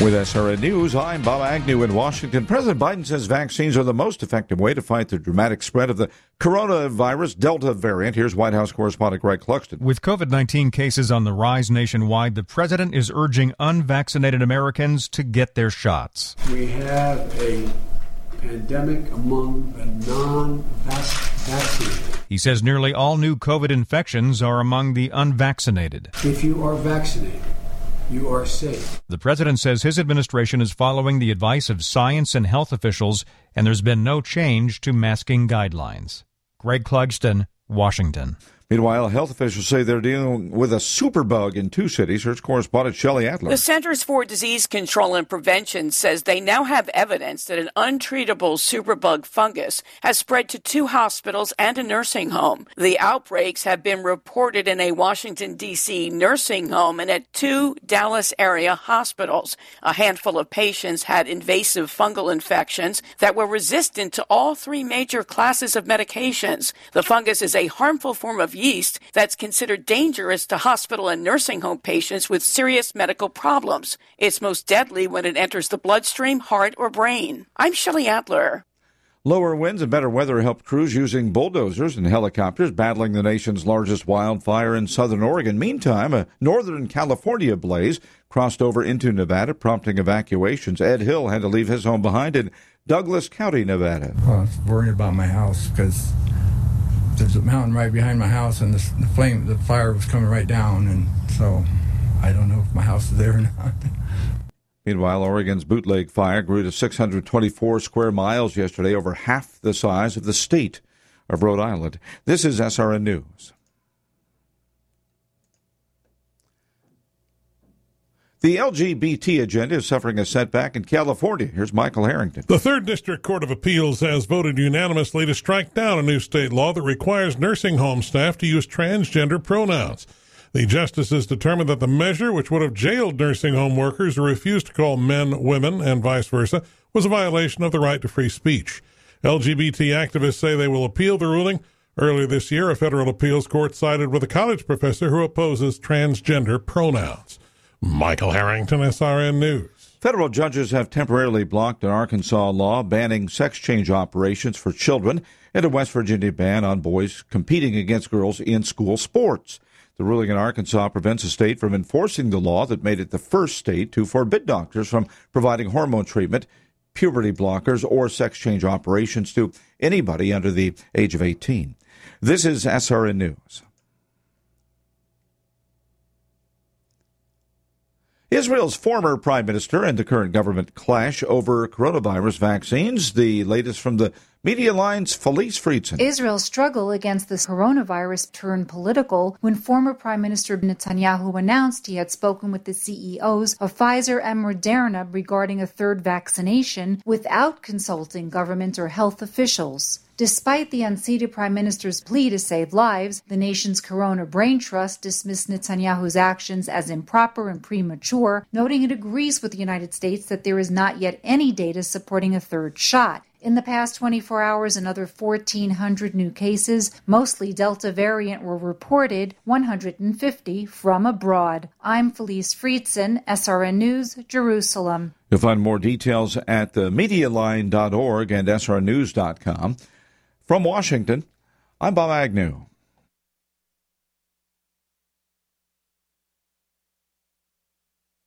With SRN News, I'm Bob Agnew in Washington. President Biden says vaccines are the most effective way to fight the dramatic spread of the coronavirus Delta variant. Here's White House correspondent Greg Clugston. With COVID 19 cases on the rise nationwide, the president is urging unvaccinated Americans to get their shots. We have a pandemic among the non vaccinated. He says nearly all new COVID infections are among the unvaccinated. If you are vaccinated, you are safe. The president says his administration is following the advice of science and health officials, and there's been no change to masking guidelines. Greg Clugston, Washington. Meanwhile, health officials say they're dealing with a superbug in two cities. Here's correspondent Shelley Adler. The Centers for Disease Control and Prevention says they now have evidence that an untreatable superbug fungus has spread to two hospitals and a nursing home. The outbreaks have been reported in a Washington, D.C. nursing home and at two Dallas area hospitals. A handful of patients had invasive fungal infections that were resistant to all three major classes of medications. The fungus is a harmful form of yeast that's considered dangerous to hospital and nursing home patients with serious medical problems. It's most deadly when it enters the bloodstream, heart, or brain. I'm Shelley Adler. Lower winds and better weather helped crews using bulldozers and helicopters battling the nation's largest wildfire in southern Oregon. Meantime, a northern California blaze crossed over into Nevada, prompting evacuations. Ed Hill had to leave his home behind in Douglas County, Nevada. Well, I was worried about my house because there's a mountain right behind my house, and the, the flame, the fire was coming right down, and so I don't know if my house is there or not. Meanwhile, Oregon's bootleg fire grew to 624 square miles yesterday, over half the size of the state of Rhode Island. This is SRN News. The LGBT agenda is suffering a setback in California. Here's Michael Harrington. The Third District Court of Appeals has voted unanimously to strike down a new state law that requires nursing home staff to use transgender pronouns. The justices determined that the measure, which would have jailed nursing home workers who refused to call men women and vice versa, was a violation of the right to free speech. LGBT activists say they will appeal the ruling. Earlier this year, a federal appeals court sided with a college professor who opposes transgender pronouns. Michael Harrington, SRN News. Federal judges have temporarily blocked an Arkansas law banning sex change operations for children and a West Virginia ban on boys competing against girls in school sports. The ruling in Arkansas prevents the state from enforcing the law that made it the first state to forbid doctors from providing hormone treatment, puberty blockers, or sex change operations to anybody under the age of 18. This is SRN News. Israel's former prime minister and the current government clash over coronavirus vaccines. The latest from the Media Line's Felice Friedson. Israel's struggle against the coronavirus turned political when former Prime Minister Netanyahu announced he had spoken with the CEOs of Pfizer and Moderna regarding a third vaccination without consulting government or health officials. Despite the unseated prime minister's plea to save lives, the nation's Corona Brain Trust dismissed Netanyahu's actions as improper and premature, noting it agrees with the United States that there is not yet any data supporting a third shot. In the past 24 hours, another 1,400 new cases, mostly Delta variant, were reported, 150 from abroad. I'm Felice Friedson, SRN News, Jerusalem. You'll find more details at themedialine.org and srnews.com. From Washington, I'm Bob Agnew.